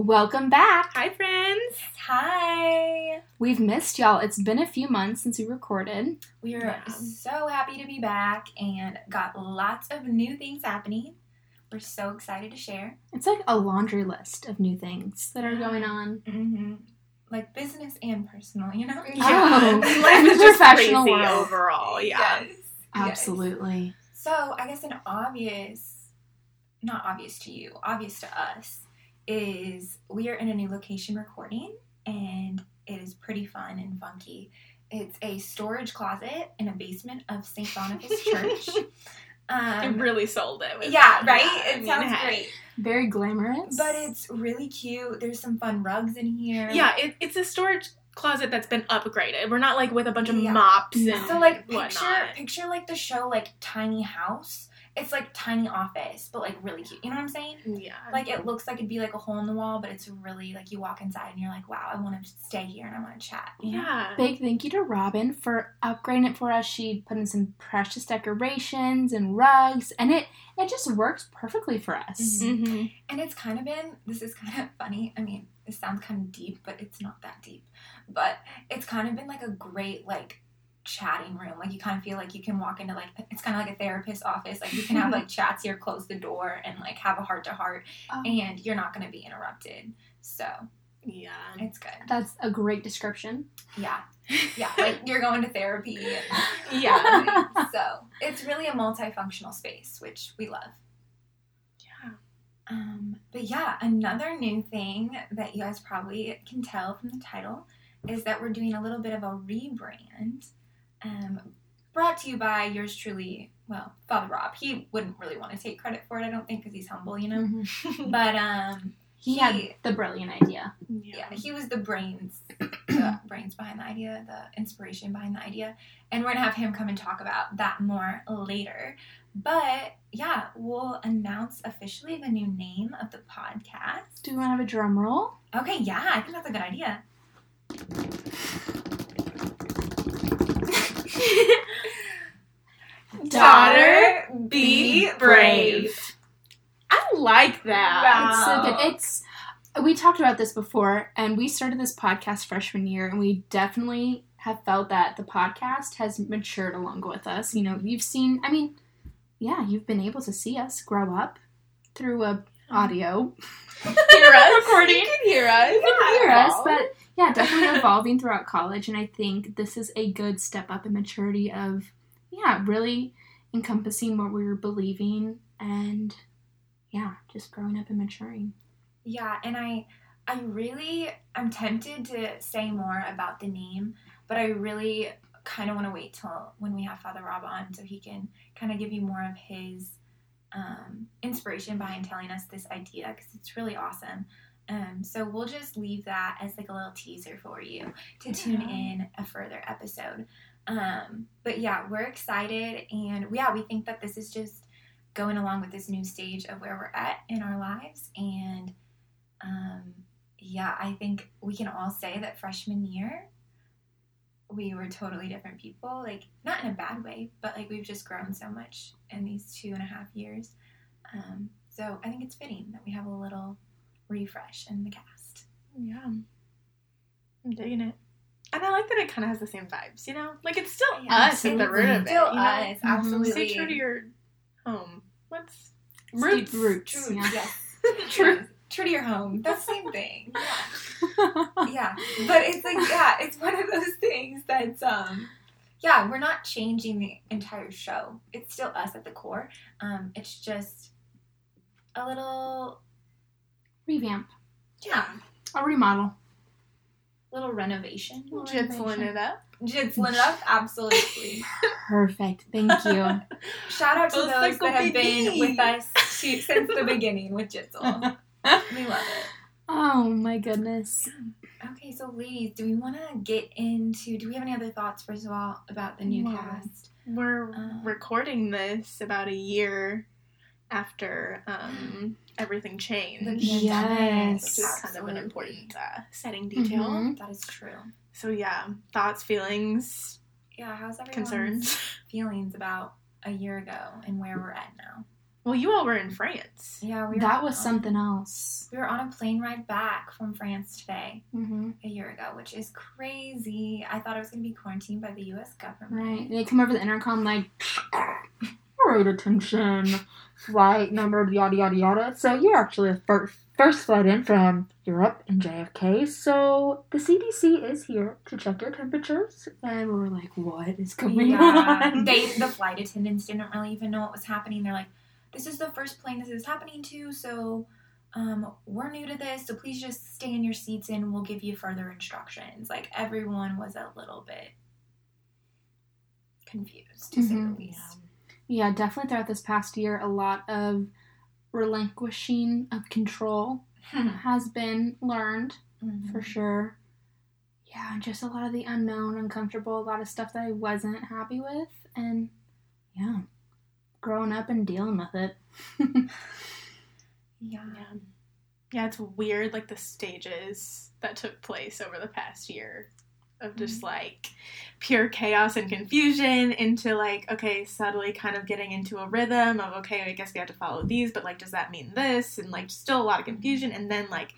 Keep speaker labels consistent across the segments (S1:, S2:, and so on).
S1: Welcome back.
S2: Hi, friends.
S3: Hi.
S1: We've missed y'all. It's been a few months since we recorded.
S3: We are
S2: Yeah.
S3: so happy to be back and got lots of new things happening. We're so excited to share.
S1: It's like a laundry list of new things that are going on.
S3: Mm-hmm. Like business and personal, you know?
S1: Oh,
S2: life
S1: like
S2: is
S1: the
S2: just
S1: professional
S2: crazy
S1: world.
S2: overall. Yeah.
S3: Yes. Yes.
S1: Absolutely.
S3: So I guess an obvious, not obvious to you, obvious to us, is we are in a new location recording and it is pretty fun and funky. It's a storage closet in a basement of St. Boniface Church.
S2: It
S3: Um,
S2: really sold it.
S3: yeah,
S2: that.
S3: right?
S2: I
S3: It
S2: mean,
S3: sounds
S2: hey.
S3: great.
S1: Very glamorous.
S3: But it's really cute. There's some fun rugs in here.
S2: Yeah, it, it's a storage closet that's been upgraded. We're not like with a bunch of
S3: Yeah.
S2: mops and
S3: So like
S2: whatnot.
S3: picture picture like the show like Tiny House. It's like tiny office, but like really cute. You know what I'm saying?
S2: yeah.
S3: Like it looks like it'd be like a hole in the wall, but it's really like you walk inside and you're like, wow, I want to stay here and I want to chat. you know?
S2: yeah.
S1: Big thank you to Robin for upgrading it for us. She put in some precious decorations and rugs, and it it just works perfectly for us.
S3: Mhm.
S2: hmm
S3: And it's kind of been. This is kind of funny. I mean, this sounds kind of deep, but it's not that deep. But it's kind of been like a great like chatting room. Like you kind of feel like you can walk into like it's kind of like a therapist office. Like you can have like chats here, close the door, and like have a heart to heart,
S1: Oh,
S3: and you're not going to be interrupted. So
S2: Yeah.
S3: it's good.
S1: that's a great description.
S3: Yeah, yeah. Like you're going to therapy. And,
S2: Yeah.
S3: so it's really a multifunctional space, which we love.
S2: Yeah.
S3: Um, but yeah, another new thing that you guys probably can tell from the title is that we're doing a little bit of a rebrand. Um, brought to you by yours truly, well, Father Rob. He wouldn't really want to take credit for it, I don't think, because he's humble, you know.
S1: Mhm.
S3: But um,
S1: He
S3: He-
S1: had the brilliant idea.
S3: yeah, he was the brains, the brains behind the idea, the inspiration behind the idea, and we're gonna have him come and talk about that more later. But yeah, we'll announce officially the new name of the podcast.
S1: Do we want to have a drum roll?
S3: Okay, yeah, I think that's a good idea.
S2: Daughter, be brave. I like that.
S1: It's so good. It's we talked about this before, and we started this podcast freshman year, and we definitely have felt that the podcast has matured along with us. You know, you've seen. I mean, yeah, you've been able to see us grow up through a audio.
S2: Hear us.
S1: Recording.
S2: You can hear us.
S1: You can hear us, but yeah, definitely evolving throughout college, and I think this is a good step up in maturity of yeah, really encompassing what we were believing and yeah, just growing up and maturing.
S3: Yeah, and I I really I'm tempted to say more about the name, but I really kind of want to wait till when we have Father Rob on so he can kind of give you more of his um, inspiration behind telling us this idea because it's really awesome. Um, so we'll just leave that as like a little teaser for you to tune in a further episode. Um, but yeah, we're excited and yeah, we think that this is just going along with this new stage of where we're at in our lives and um, yeah, I think we can all say that freshman year we were totally different people. Like not in a bad way, but like we've just grown so much in these two and a half years. Um, so I think it's fitting that we have a little refresh in the cast.
S2: Yeah. I'm digging it. And I like that it kind of has the same vibes, you know? Like it's still
S3: Yeah,
S2: us at the
S3: it's
S2: root of it.
S3: Still
S2: you know?
S3: us, absolutely.
S2: Stay true to your home. What's
S1: Roots. Roots.
S3: True,
S1: Yeah.
S3: yes.
S1: True.
S3: True to your home. That's the same thing. Yeah. yeah but it's like yeah it's one of those things that's um yeah we're not changing the entire show it's still us at the core um it's just a little
S1: Revamp.
S3: yeah
S1: A remodel.
S3: little renovation
S2: jitseling it up?
S3: jitseling it up absolutely
S1: Perfect. Thank you.
S3: shout out to
S2: Those
S3: those that have been
S2: psycho
S3: with us to, since the beginning with jitzel we love it
S1: oh my goodness.
S3: okay so ladies do we want to get into do we have any other thoughts first of all about the new
S2: Wow.
S3: cast
S2: We're
S3: Uh,
S2: recording this about a year after um, everything changed.
S3: The
S2: Which
S1: Yes.
S2: is kind of an important uh, setting detail.
S1: Mhm.
S3: that is true
S2: So yeah, thoughts, feelings,
S3: Yeah, how's everyone's
S2: concerns.
S3: feelings about a year ago and where we're at now?
S2: Well, you all were in France.
S3: Yeah, we were
S1: that was
S3: on-
S1: something else.
S3: We were on a plane ride back from France today,
S1: hmm
S3: a year ago, which is crazy. I thought I was going to be quarantined by the U.S. government.
S1: Right. They come over the intercom like, right attention, flight number, yada yada yada. So you're actually the first first flight in from Europe and JFK. So the CDC is here to check your temperatures, and we are like, what is going
S3: Yeah,
S1: on?
S3: they the flight attendants didn't really even know what was happening. They're like, "This is the first plane this is happening to, so um, we're new to this, so please just stay in your seats and we'll give you further instructions." Like everyone was a little bit confused, to say the
S1: Mhm.
S3: least.
S1: yeah, definitely throughout this past year, a lot of relinquishing of control has been learned.
S3: Mhm.
S1: for sure. Yeah, just a lot of the unknown, uncomfortable, a lot of stuff that I wasn't happy with, and yeah, growing up and dealing with it.
S3: Yeah.
S2: Yeah. Yeah, it's weird, like the stages that took place over the past year of hmm. just like pure chaos and confusion into like, okay, subtly kind of getting into a rhythm of, okay, I guess we have to follow these, but like, does that mean this? And like, still a lot of confusion. And then like,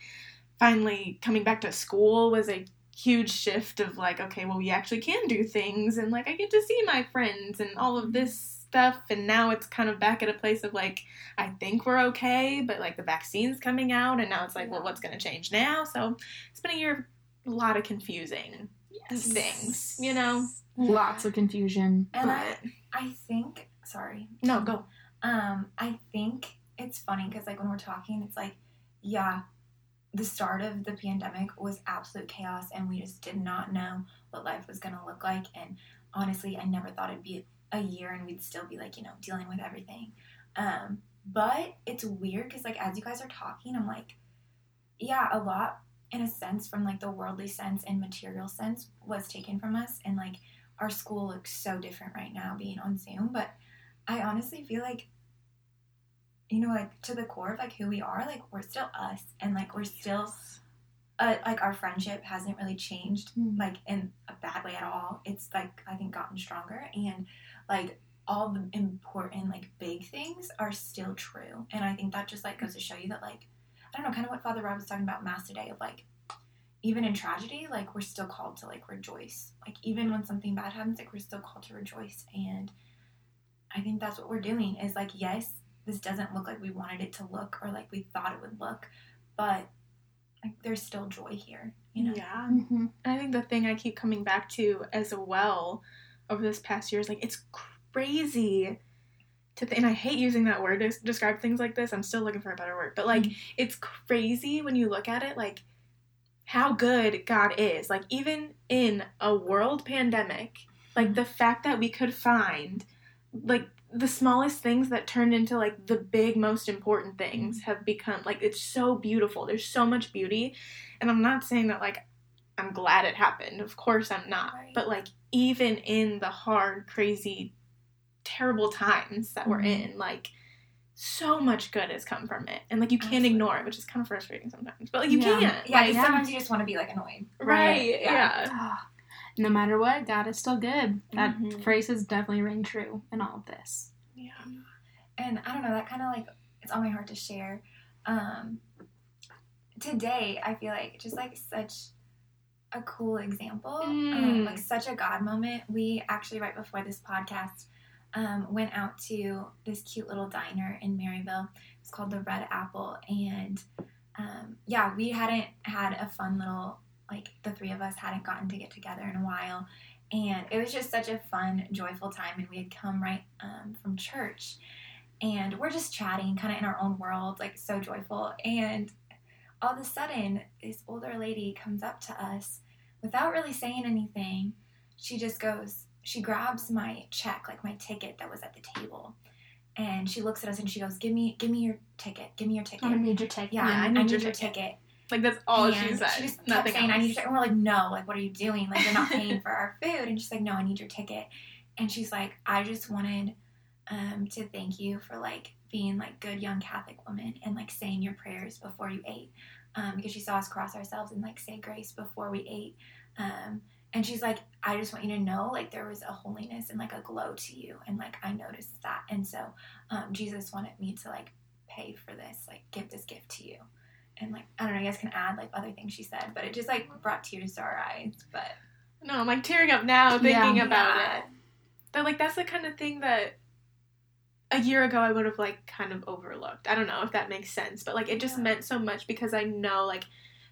S2: finally coming back to school was a huge shift of like, okay, well, we actually can do things and like, I get to see my friends and all of this stuff. And now it's kind of back at a place of like, I think we're okay, but like the vaccine's coming out, and now it's like, well, what's going to change now? So it's been a year of a lot of confusing things, you know?
S1: Lots of confusion.
S3: And
S1: but
S3: I, I think, sorry,
S2: No, go.
S3: Um, I think it's funny because like when we're talking, it's like, yeah, the start of the pandemic was absolute chaos, and we just did not know what life was gonna look like. And honestly, I never thought it'd be a year and we'd still be like, you know, dealing with everything. Um, but it's weird because like as you guys are talking, I'm like, yeah, a lot in a sense from like the worldly sense and material sense was taken from us, and like our school looks so different right now being on Zoom, but I honestly feel like, you know, like to the core of like who we are, like we're still us, and like we're still, uh, like our friendship hasn't really changed,
S1: Mm.
S3: like in a bad way at all. It's like I think gotten stronger, and like all the important like big things are still true, and I think that just like goes to show you that like I don't know, kind of what Father Rob was talking about mass today of like even in tragedy, like we're still called to like rejoice. Like even when something bad happens, like we're still called to rejoice. And I think that's what we're doing is like, yes, this doesn't look like we wanted it to look or like we thought it would look, but like there's still joy here, you know?
S2: Yeah.
S1: Mhm.
S2: And I think the thing I keep coming back to as well over this past year is like, it's crazy to th- and I hate using that word to describe things like this. I'm still looking for a better word, but like, mm-hmm. it's crazy when you look at it, like how good God is. Like even in a world pandemic, like mm-hmm. the fact that we could find like the smallest things that turned into like the big most important things mm-hmm. have become like it's so beautiful. There's so much beauty. And I'm not saying that like I'm glad it happened. Of course I'm not.
S3: Right.
S2: But like even in the hard, crazy, terrible times that we're
S1: Mhm.
S2: in, like so much good has come from it. And like you can't
S3: Absolutely.
S2: ignore it, which is kind of frustrating sometimes. But like you
S1: Yeah.
S2: can't.
S3: Yeah,
S2: like,
S3: because sometimes you just want to be like annoyed.
S2: right.
S3: Yeah.
S2: Yeah.
S1: Ah, no matter what, God is still good. That
S2: Mhm.
S1: phrase has definitely ring true in all of this.
S2: Yeah.
S3: and I don't know that kind of like it's on my heart to share. Um, today I feel like just like such a cool example, um,
S2: Mm.
S3: like such a God moment. We actually right before this podcast um, went out to this cute little diner in Maryville. It's called the Red Apple, and um, yeah, we hadn't had a fun little like the three of us hadn't gotten to get together in a while. And it was just such a fun, joyful time. And we had come right um, from church and we're just chatting kind of in our own world like so joyful and all of a sudden this older lady comes up to us without really saying anything she just goes she grabs my check like my ticket that was at the table and she looks at us and she goes give me give me your ticket give me your ticket
S1: I need your take.
S3: yeah,
S2: Yeah,
S3: I,
S2: I
S3: need,
S2: need
S3: your,
S2: your
S3: ticket.
S2: Like that's all
S3: and
S2: she said.
S3: She just kept
S2: Nothing
S3: saying,
S2: else.
S3: "I need your ticket." And we're like, "No, like, what are you doing? Like, you're not paying for our food." And she's like, "No, I need your ticket." And she's like, "I just wanted um, to thank you for like being like good young Catholic woman and like saying your prayers before you ate, um, because she saw us cross ourselves and like say grace before we ate." Um, and she's like, I just want you to know, like, there was a holiness and like a glow to you. And like, I noticed that. And so, um, Jesus wanted me to like pay for this, like, give this gift to you. And like, I don't know, you guys can add like other things she said, but it just like brought tears to our eyes. But
S2: No, I'm like tearing up now thinking
S1: Yeah.
S2: about
S3: Yeah.
S2: it. But like that's the kind of thing that a year ago I would have like kind of overlooked. I don't know if that makes sense, but like it just
S3: Yeah.
S2: meant so much because I know like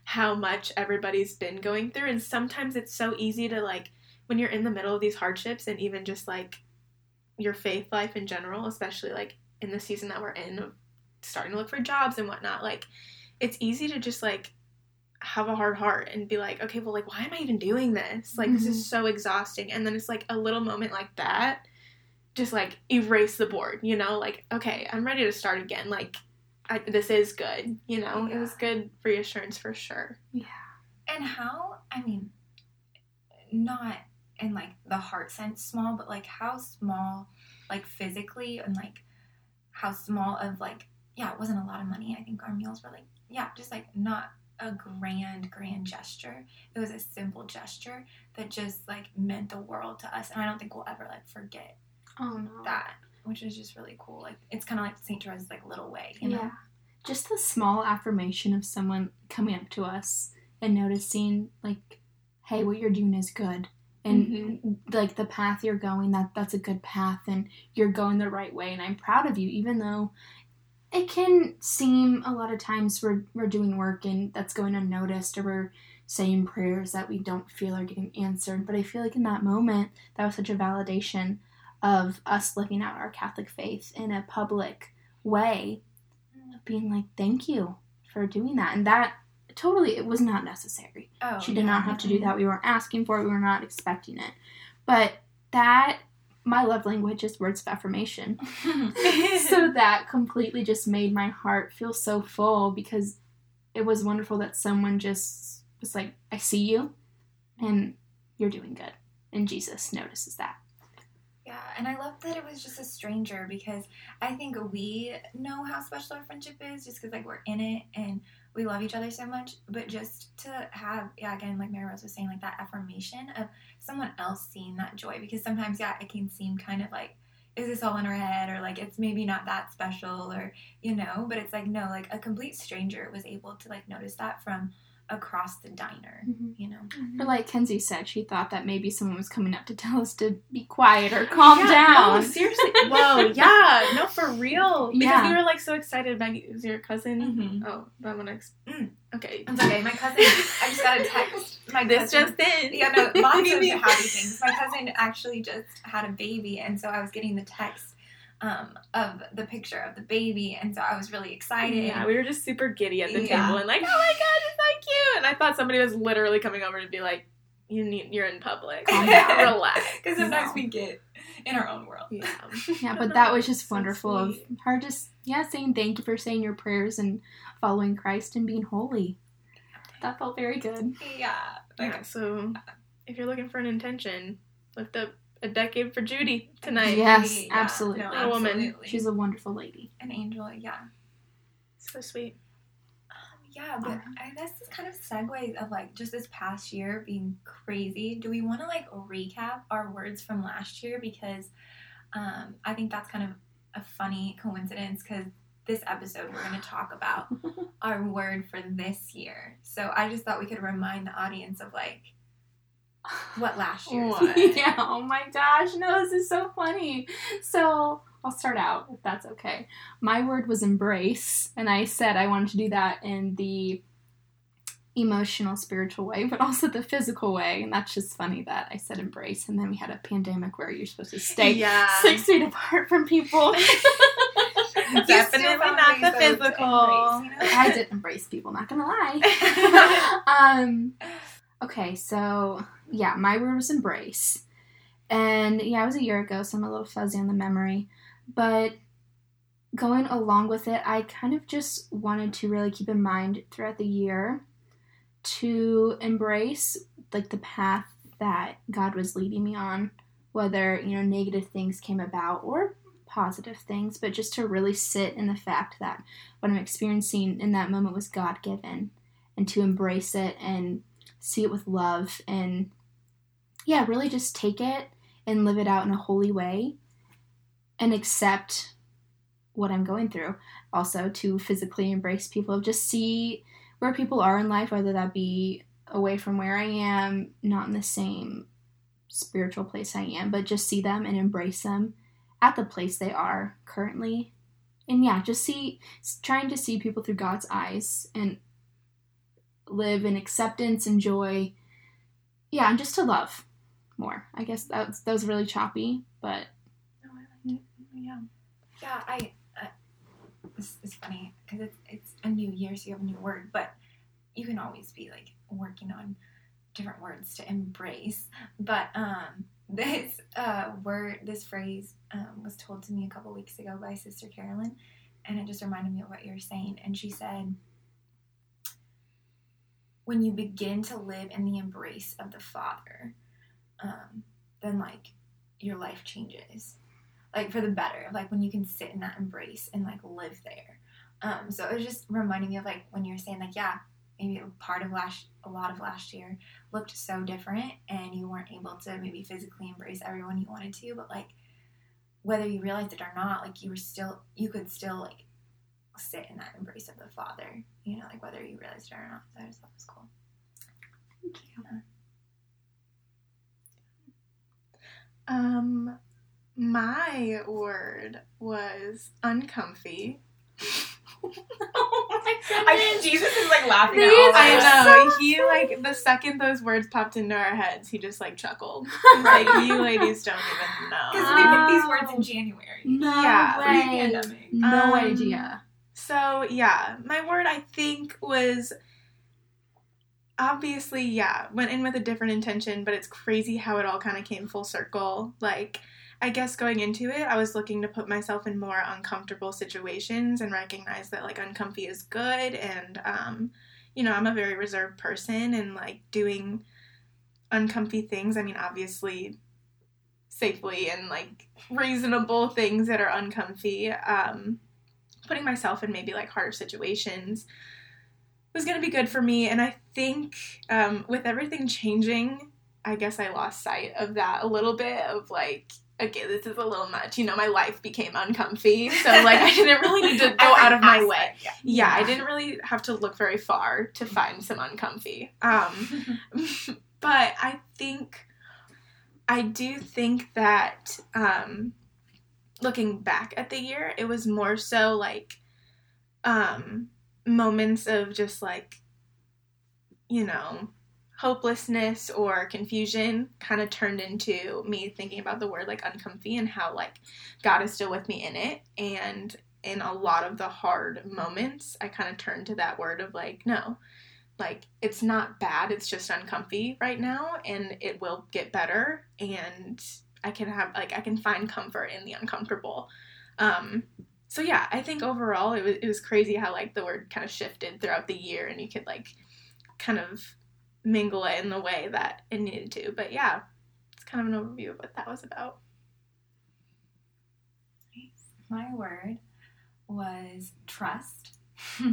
S2: how much everybody's been going through and sometimes it's so easy to like when you're in the middle of these hardships and even just like your faith life in general, especially like in the season that we're in starting to look for jobs and whatnot, like it's easy to just like have a hard heart and be like, okay, well, like, why am I even doing this? Like, this is mm-hmm. so exhausting. And then it's like a little moment like that, just like erase the board, you know? Like, okay, I'm ready to start again. Like, I, this is good, you know? It was good reassurance for sure. Yeah.
S3: And how I mean, not in like the heart sense small, but like how small, like physically, and like how small of like yeah, it wasn't a lot of money. I think our meals were like yeah, just like not a grand grand gesture. It was a simple gesture that just like meant the world to us, and I don't think we'll ever like forget
S1: Oh no.
S3: that, which is just really cool. Like it's kind of like St. Teresa's like little way, you know.
S1: Yeah. Just the small affirmation of someone coming up to us and noticing, like, hey, what you're doing is good. And mm-hmm. like the path you're going, that that's a good path and you're going the right way and I'm proud of you, even though it can seem a lot of times we're we're doing work and that's going unnoticed or we're saying prayers that we don't feel are getting answered. But I feel like in that moment that was such a validation of us living out our Catholic faith in a public way of being like, thank you for doing that. And that totally, it was not necessary.
S3: Oh,
S1: she did
S3: yeah,
S1: not have to do that. We weren't asking for it, we were not expecting it. But that, my love language is words of affirmation. so that completely just made my heart feel so full because it was wonderful that someone just was like, I see you and you're doing good. And Jesus notices that.
S3: And I love that it was just a stranger because I think we know how special our friendship is just because like we're in it and we love each other so much. But just to have, yeah, again, like Mary Rose was saying, like that affirmation of someone else seeing that joy because sometimes, yeah, it can seem kind of like, is this all in our head or like it's maybe not that special or you know? But it's like no, like a complete stranger was able to like notice that from across the diner, you know.
S1: Or like Kenzie said, she thought that maybe someone was coming up to tell us to be quiet or calm
S2: Yeah,
S1: down.
S2: No, seriously. Whoa, yeah. No, for real. Because
S1: Yeah.
S2: we were like so excited. Maggie, is your cousin?
S3: Mhm.
S2: Oh, that one. Ex-
S3: Mm.
S2: Okay.
S3: It's okay. My cousin, I just got a text. My
S2: This
S3: cousin,
S2: just in.
S3: Yeah, no, lots of happy things. My cousin actually just had a baby, and so I was getting the text um, of the picture of the baby, and so I was really excited.
S2: Yeah, we were just super giddy at the
S3: Yeah.
S2: table and like, oh my god, it's so cute. And I thought somebody was literally coming over to be like, you need, you're in public.
S1: Calm down.
S2: Relax.
S3: Because sometimes
S1: No.
S3: we get in our own world.
S2: Yeah.
S1: Yeah, but that was just
S2: So
S1: wonderful of
S2: sweet.
S1: her just yeah saying thank you for saying your prayers and following Christ and being holy. That felt very good.
S3: Yeah.
S2: Yeah, so if you're looking for an intention, lift up a decade for Judy tonight.
S1: Yes,
S3: Yeah,
S1: absolutely.
S3: No,
S2: A woman.
S3: absolutely.
S1: She's a wonderful lady.
S3: an angel. Yeah.
S2: So sweet.
S3: Um, yeah, but I guess this kind of segues of like just this past year being crazy. Do we want to like recap our words from last year because um, I think that's kind of a funny coincidence because this episode we're going to talk about our word for this year. So I just thought we could remind the audience of like what last year's
S2: What?
S1: yeah, oh my gosh, no, this is so funny. So I'll start out if that's okay. My word was embrace, and I said I wanted to do that in the emotional, spiritual way, but also the physical way. And that's just funny that I said embrace, and then we had a pandemic where you're supposed to stay
S2: yeah.
S1: six feet apart from people.
S2: Definitely not the
S3: ways, though, to
S2: physical.
S3: embrace, you know?
S1: I did embrace people, not gonna lie. um okay so yeah my word was embrace and yeah it was a year ago so i'm a little fuzzy on the memory. But going along with it i kind of just wanted to really keep in mind throughout the year to embrace like the path that god was leading me on whether you know negative things came about or positive things but just to really sit in the fact that what i'm experiencing in that moment was god given and to embrace it and see it with love and yeah, really just take it and live it out in a holy way and accept what I'm going through. Also, to physically embrace people, just see where people are in life, whether that be away from where I am, not in the same spiritual place I am, but just see them and embrace them at the place they are currently. And yeah, just see, trying to see people through God's eyes and live in acceptance and joy. Yeah, and just to love more. I guess that was, that was really choppy, but.
S2: Yeah.
S3: Yeah, I. Uh, this is funny because it's it's a new year, so you have a new word, but you can always be like working on different words to embrace. But um, this uh, word, this phrase, um, was told to me a couple weeks ago by Sister Carolyn, and it just reminded me of what you're saying. And she said, "When you begin to live in the embrace of the Father, um, then like your life changes." Like for the better, like when you can sit in that embrace and like live there. Um, so it was just reminding me of like when you're saying like, yeah, maybe a part of last a lot of last year looked so different and you weren't able to maybe physically embrace everyone you wanted to but like whether you realized it or not like you were still you could still like sit in that embrace of the father you know like whether you realized it or not so i just thought it was cool
S1: Thank you.
S2: Um, my word was uncomfy.
S3: oh my I, jesus is like laughing
S1: These
S3: at all
S2: I
S3: us.
S2: know. He like the second those words popped into our heads, he just like chuckled. He's like, "You ladies don't even know.
S3: because we picked these words in january
S1: No
S2: Yeah,
S1: way.
S3: pre-pandemic.
S1: No
S2: Um,
S1: idea.
S2: So yeah, my word I think was obviously yeah went in with a different intention, but it's crazy how it all kind of came full circle. Like I guess going into it, I was looking to put myself in more uncomfortable situations and recognize that like uncomfy is good and um you know, I'm a very reserved person and like doing uncomfy things. I mean, obviously safely and like reasonable things that are uncomfy. Um putting myself in maybe like harder situations was going to be good for me and i think um, with everything changing i guess i lost sight of that a little bit of like okay this is a little much you know my life became uncomfy so like i didn't really need to go out of my way.
S3: yeah.
S2: yeah i didn't really have to look very far to find some uncomfy. Um, but I think I do think that um, looking back at the year, it was more so like um, moments of just like you know hopelessness or confusion kind of turned into me thinking about the word like uncomfy and how like God is still with me in it. And in a lot of the hard moments I kind of turned to that word of like no like it's not bad it's just uncomfy right now and it will get better. And i can have like i can find comfort in the uncomfortable um so yeah i think overall it was, it was crazy how like the word kind of shifted throughout the year and you could like kind of mingle it in the way that it needed to but yeah it's kind of an overview of what that was about
S3: My word was trust.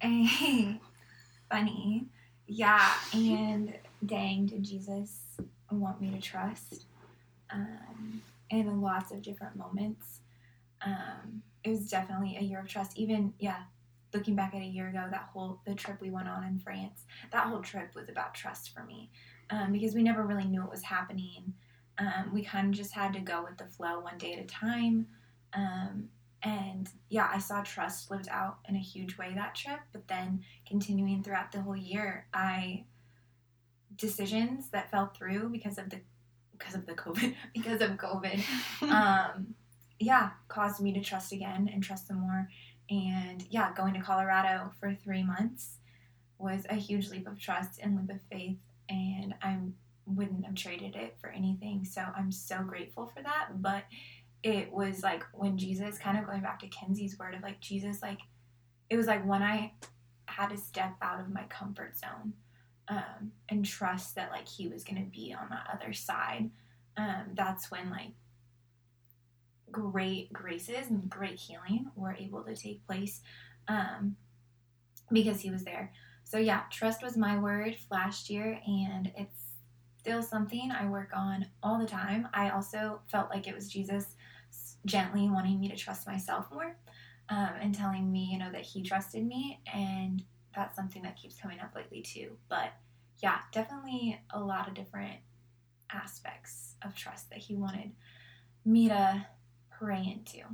S3: Eh, Funny. Yeah, and dang, did Jesus want me to trust? Um, in lots of different moments. Um, it was definitely a year of trust. Even, yeah, looking back at a year ago, that whole, the trip we went on in France, that whole trip was about trust for me. Um, because we never really knew what was happening. Um, we kind of just had to go with the flow one day at a time. Um, and yeah, I saw trust lived out in a huge way that trip. But then continuing throughout the whole year, I decisions that fell through because of the because of the COVID because of COVID. um, yeah, caused me to trust again and trust some more. And yeah, going to Colorado for three months was a huge leap of trust and leap of faith, and I wouldn't have traded it for anything. So I'm so grateful for that. But it was like when Jesus, kind of going back to Kenzie's word of like Jesus, like it was like when I had to step out of my comfort zone um, and trust that like He was going to be on that other side. Um, that's when like great graces and great healing were able to take place um, because He was there. So yeah, trust was my word last year, and it's still something I work on all the time. I also felt like it was Jesus gently wanting me to trust myself more um, and telling me, you know, that he trusted me. And that's something that keeps coming up lately too. But yeah, definitely a lot of different aspects of trust that he wanted me to pray into.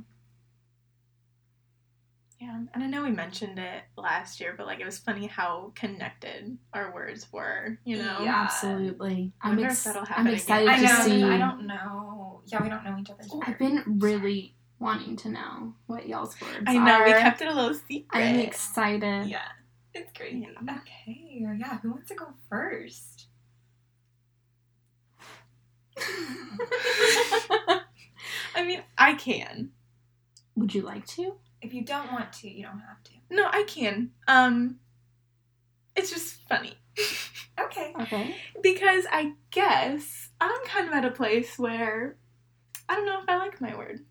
S2: Yeah, and I know we mentioned it last year, but like it was funny how connected our words were. You know,
S3: Yeah.
S1: Absolutely.
S2: I
S1: I'm,
S2: wonder if
S1: ex-
S2: that'll
S1: I'm excited
S2: again.
S3: I
S1: to
S3: know.
S1: see.
S3: I don't know. Yeah, we don't know each other's words.
S1: I've been really wanting to know what y'all's words are.
S2: I know we kept it a little secret.
S1: I'm excited.
S3: Yeah, it's crazy.
S2: Yeah.
S3: Okay, yeah. Who wants to go first?
S2: I mean, I can.
S1: Would you like to?
S3: If you don't want to, you don't have to.
S2: No, I can. Um, it's just funny
S3: Okay.
S1: Okay.
S2: because I guess I'm kind of at a place where I don't know if I like my word.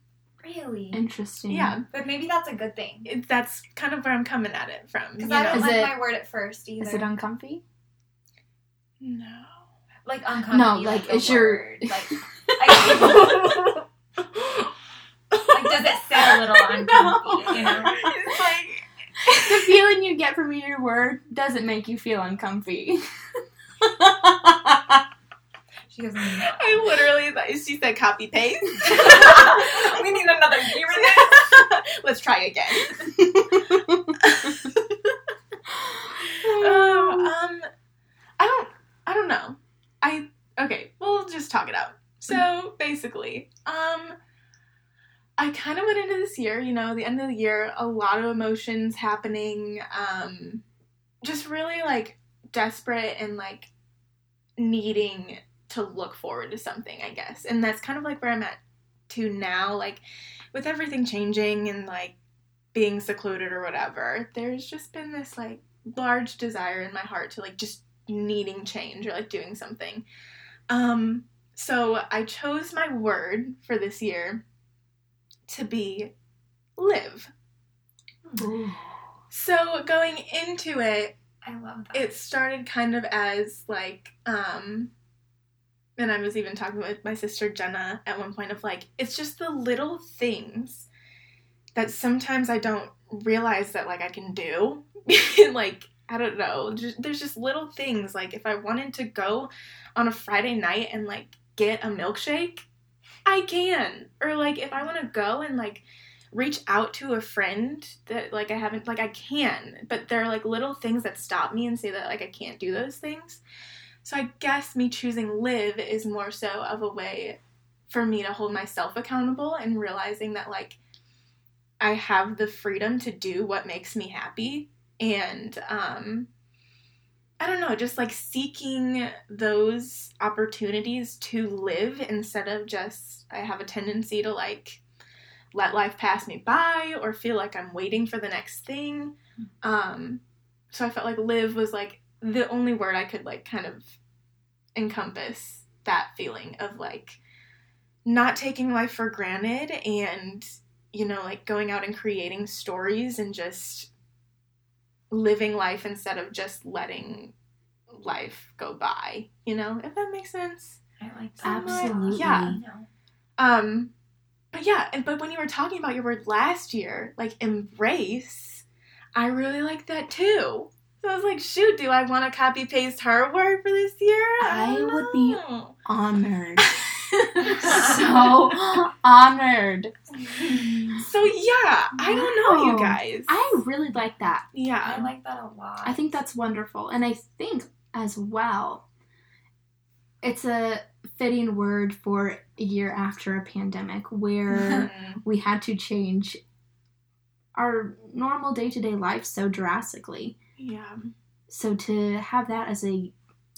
S3: Really?
S1: Interesting.
S2: Yeah,
S3: But maybe that's a good thing.
S2: it, that's kind of where I'm coming at it from. You
S3: Because I don't
S1: Is
S2: know?
S3: like
S1: it-
S3: my word at first either.
S1: Is it uncomfy?
S2: no.
S3: like uncomfy?
S1: No, like,
S3: a
S1: is your-
S3: like, I, like does it sit a little uncomfy? You know?
S2: It's like
S1: the feeling you get from your word doesn't make you feel uncomfy.
S3: She.
S2: I literally thought she said copy paste.
S3: we need another year in this.
S2: Let's try again. Um, um, I don't, I don't know. I okay. We'll just talk it out. So basically, um, I kind of went into this year. You know, the end of the year, a lot of emotions happening. Um, just really like desperate and like needing to look forward to something. I guess, and that's kind of like where I'm at to now. Like with everything changing and like being secluded or whatever, there's just been this like large desire in my heart to like just needing change or like doing something. Um so I chose my word for this year to be live.
S1: Ooh.
S2: So going into it,
S3: I love that.
S2: it started kind of as like um and I was even talking with my sister Jenna at one point of like it's just the little things that sometimes I don't realize that like I can do. Like I don't know. Just, there's just little things like if I wanted to go on a Friday night and like get a milkshake I can. Or like if I want to go and like reach out to a friend that like I haven't like I can, but there are like little things that stop me and say that like I can't do those things. So I guess me choosing live is more so of a way for me to hold myself accountable and realizing that like I have the freedom to do what makes me happy and um I don't know, just like seeking those opportunities to live instead of just I have a tendency to like let life pass me by or feel like I'm waiting for the next thing. Um, so I felt like live was like the only word I could like kind of encompass that feeling of like not taking life for granted and you know like going out and creating stories and just living life instead of just letting life go by you know if that makes sense
S3: I like that.
S1: Absolutely.
S2: Yeah.
S3: No.
S2: um, but yeah, and but when you were talking about your word last year, like embrace, I really like that too. So I was like, shoot, do I want to copy paste her word for this year?
S1: I
S2: don't
S1: would be- Honored. so honored.
S2: so yeah, I don't know, you guys.
S1: I really like that.
S2: Yeah, I
S3: like that a lot.
S1: I think that's wonderful. And I think as well, it's a fitting word for a year after a pandemic where
S2: Mhm.
S1: we had to change our normal day to day life so drastically.
S2: Yeah,
S1: So to have that as a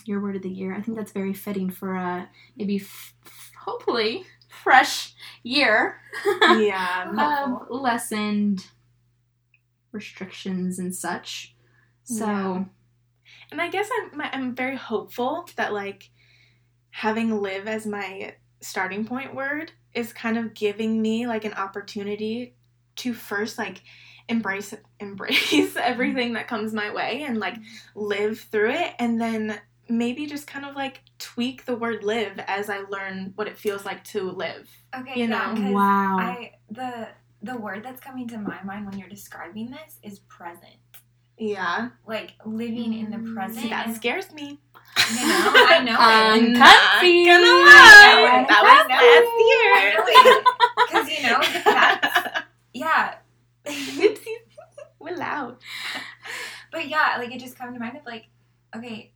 S1: your word of the year, I think that's very fitting for a maybe f- hopefully fresh year
S2: yeah.
S1: of lessened restrictions and such. So
S2: Yeah. And I guess I'm I'm very hopeful that like having live as my starting point word is kind of giving me like an opportunity to first like embrace embrace everything that comes my way and like live through it and then maybe just kind of like tweak the word live as I learn what it feels like to live.
S3: Okay,
S2: You
S3: yeah,
S2: know?
S3: 'cause
S1: Wow.
S3: I the the word that's coming to my mind when you're describing this is present.
S2: Yeah.
S3: Like living in the present.
S2: See, that
S3: and-
S2: scares me.
S3: you know, I know
S1: Um,
S3: it.
S1: Uncomfy.
S2: Not gonna
S3: I
S2: lie.
S3: know.
S2: That was last year.
S3: Because you know, that's yeah.
S2: Oopsies. We're loud.
S3: But yeah, like it just comes to mind of like, okay,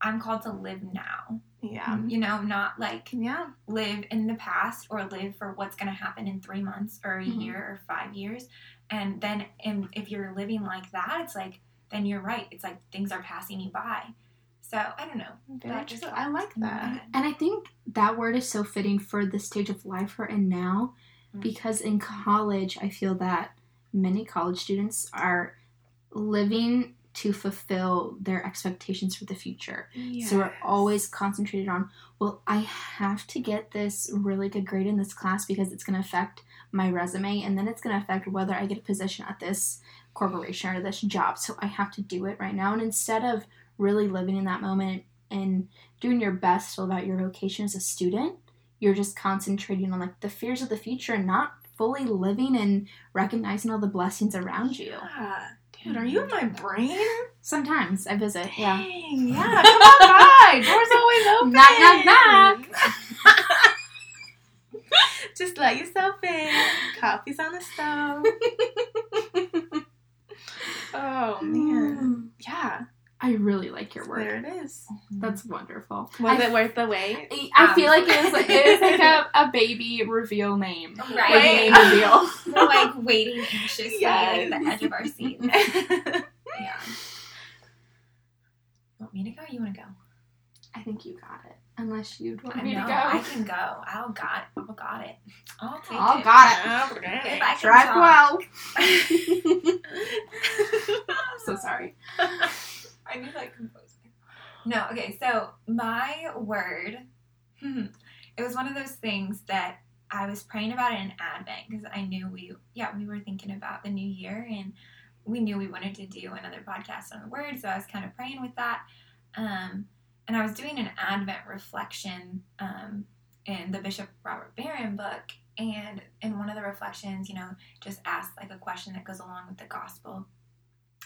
S3: I'm called to live now.
S2: Yeah.
S3: You know, not like
S2: Yeah.
S3: live in the past or live for what's going to happen in three months or a
S1: Mhm.
S3: year or five years. And then in, if you're living like that, it's like, then you're right. It's like things are passing you by. So I don't know.
S2: Very
S3: That just
S2: true. I like that.
S1: And I think that word is so fitting for the stage of life we're in now
S3: Mm.
S1: because in college, I feel that many college students are living to fulfill their expectations for the future. So we're always concentrated on, well, I have to get this really good grade in this class because it's going to affect my resume and then it's going to affect whether I get a position at this corporation or this job. So I have to do it right now. And instead of really living in that moment and doing your best to live out your vocation as a student, you're just concentrating on like the fears of the future and not fully living and recognizing all the blessings around you.
S2: Yeah. Dude, are you in my brain?
S1: Sometimes I visit, yeah.
S2: Dang, yeah. Come on by. Door's always open.
S1: Knock, knock, knock.
S2: Just let yourself in. Coffee's on the stove. oh man. Mm. Yeah.
S1: I really like your work.
S2: There it is. Mm-hmm.
S1: That's wonderful.
S2: Was
S1: I,
S2: it worth the wait?
S1: I feel like it was like, it was like a, a baby reveal name. Like a
S3: Right.
S1: name reveal.
S3: We're like waiting anxiously
S2: Yes.
S3: at the edge of our seat. Yeah. Want me to go? You want to go?
S1: I think you got it. Unless you'd want
S3: I
S1: me
S3: know.
S1: to go.
S3: I can go. I'll got. I'll got it. I'll take
S1: Oh,
S3: it.
S1: got it.
S3: If I can
S1: Drive
S3: talk.
S1: well. I'm so sorry.
S3: I need like composing. No, okay, so my word, hmm, it was one of those things that I was praying about it in Advent because I knew we, yeah, we were thinking about the new year and we knew we wanted to do another podcast on the word, so I was kind of praying with that. Um, and I was doing an Advent reflection um, in the Bishop Robert Barron book, and in one of the reflections, you know, just asked like a question that goes along with the gospel.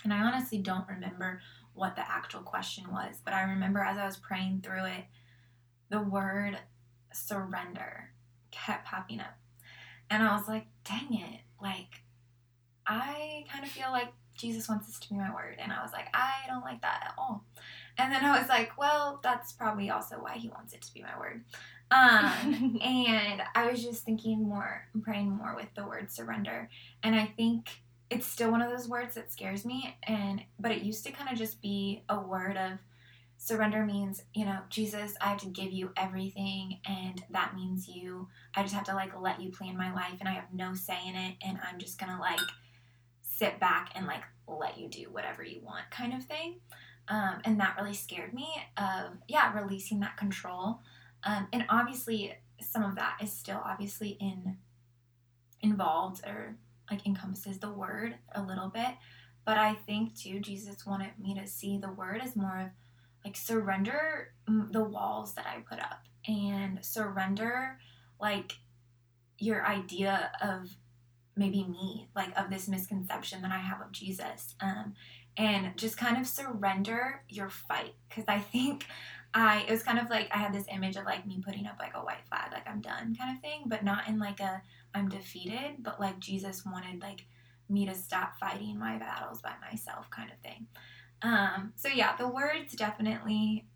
S3: And I honestly don't remember what the actual question was, but I remember as I was praying through it, the word surrender kept popping up. And I was like, dang it, like, I kind of feel like Jesus wants this to be my word. And I was like, I don't like that at all. And then I was like, well, that's probably also why he wants it to be my word. Um, and I was just thinking more, praying more with the word surrender. And I think it's still one of those words that scares me. And but it used to kind of just be a word of surrender means, you know, Jesus, I have to give you everything, and that means you. I just have to like let you plan my life, and I have no say in it, and I'm just gonna like sit back and like let you do whatever you want, kind of thing. Um, and that really scared me of yeah releasing that control um, and obviously some of that is still obviously in involved or like encompasses the word a little bit but i think too jesus wanted me to see the word as more of like surrender the walls that i put up and surrender like your idea of maybe me like of this misconception that i have of jesus um, and just kind of surrender your fight. Because i think i it was kind of like i had this image of like me putting up like a white flag like i'm done kind of thing but not in like a i'm defeated but like jesus wanted like me to stop fighting my battles by myself kind of thing. Um so yeah the words definitely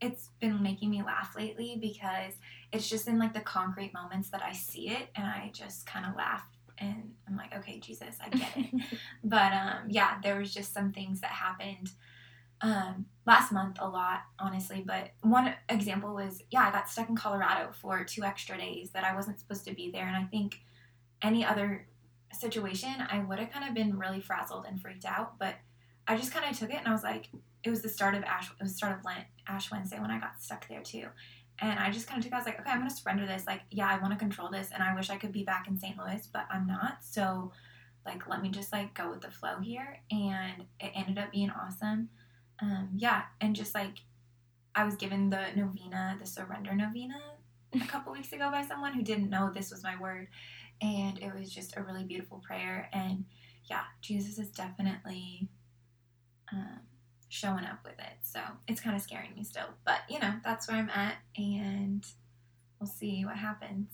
S3: it's been making me laugh lately because it's just in like the concrete moments that i see it and i just kind of laugh and i'm like okay jesus i get it. But um, yeah, there was just some things that happened um, last month a lot, honestly. But one example was, yeah, I got stuck in Colorado for two extra days that I wasn't supposed to be there, and I think any other situation, I would have kind of been really frazzled and freaked out. But I just kind of took it, and I was like, it was the start of Ash, it was start of Lent, Ash Wednesday when I got stuck there too. And I just kind of took, I was like, okay, I'm gonna surrender this. Like, yeah, I want to control this, and I wish I could be back in St. Louis, but I'm not. So like let me just like go with the flow here and it ended up being awesome um yeah and just like I was given the novena, the surrender novena, a couple weeks ago by someone who didn't know this was my word. And it was just a really beautiful prayer. And yeah, Jesus is definitely um, showing up with it. So it's kind of scaring me still. But, you know, that's where I'm at. And we'll see what happens.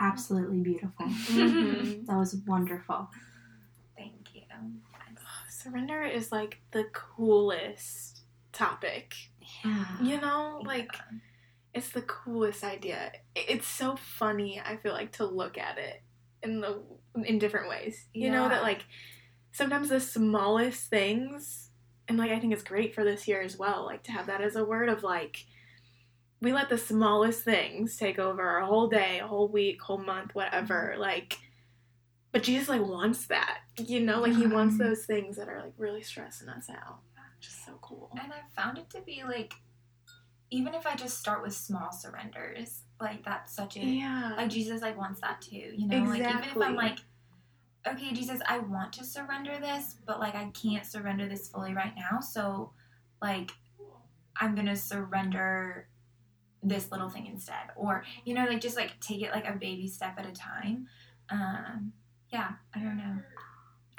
S1: Absolutely beautiful.
S2: Mhm.
S1: That was wonderful.
S3: Thank you.
S2: Surrender is like the coolest topic. You know, like
S3: Yeah.
S2: it's the coolest idea. It's so funny. I feel like to look at it in the in different ways. You know that like sometimes the smallest things, and like I think it's great for this year as well. Like to have that as a word of like we let the smallest things take over a whole day, a whole week, whole month, whatever. Mm-hmm. Like, but Jesus like wants that. You know, like he wants those things that are like really stressing us out. Just so cool.
S3: And I found it to be like, even if I just start with small surrenders, like that's such a
S2: Yeah.
S3: like Jesus like wants that too. You know, like even if I'm like, okay, Jesus, I want to surrender this, but like I can't surrender this fully right now, so like I'm gonna surrender this little thing instead, or you know, like just like take it like a baby step at a time. Um, yeah, I don't know.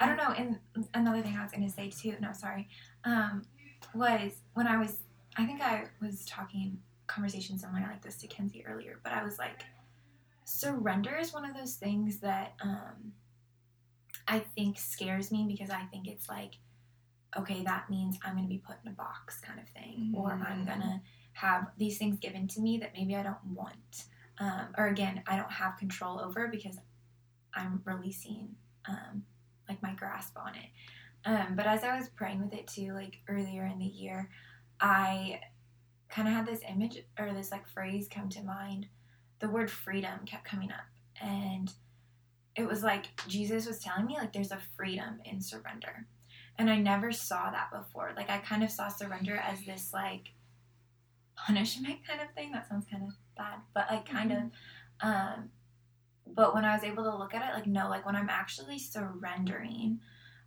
S3: I don't know. And another thing I was gonna say too, no, sorry, um, was when I was, I think I was talking conversation similar like this to Kenzie earlier, but I was like, surrender is one of those things that um, I think scares me because I think it's like, okay, that means I'm going to be put in a box kind of thing, or I'm
S2: Mhm.
S3: going to have these things given to me that maybe I don't want. Um, or again, I don't have control over because I'm releasing um, like my grasp on it. Um, but as I was praying with it too, like earlier in the year, I kind of had this image or this like phrase come to mind. The word freedom kept coming up, and it was like Jesus was telling me like there's a freedom in surrender, and I never saw that before. Like I kind of saw surrender as this like punishment kind of thing. That sounds kind of bad, but like kind of. Um, but when I was able to look at it, like no, like when I'm actually surrendering,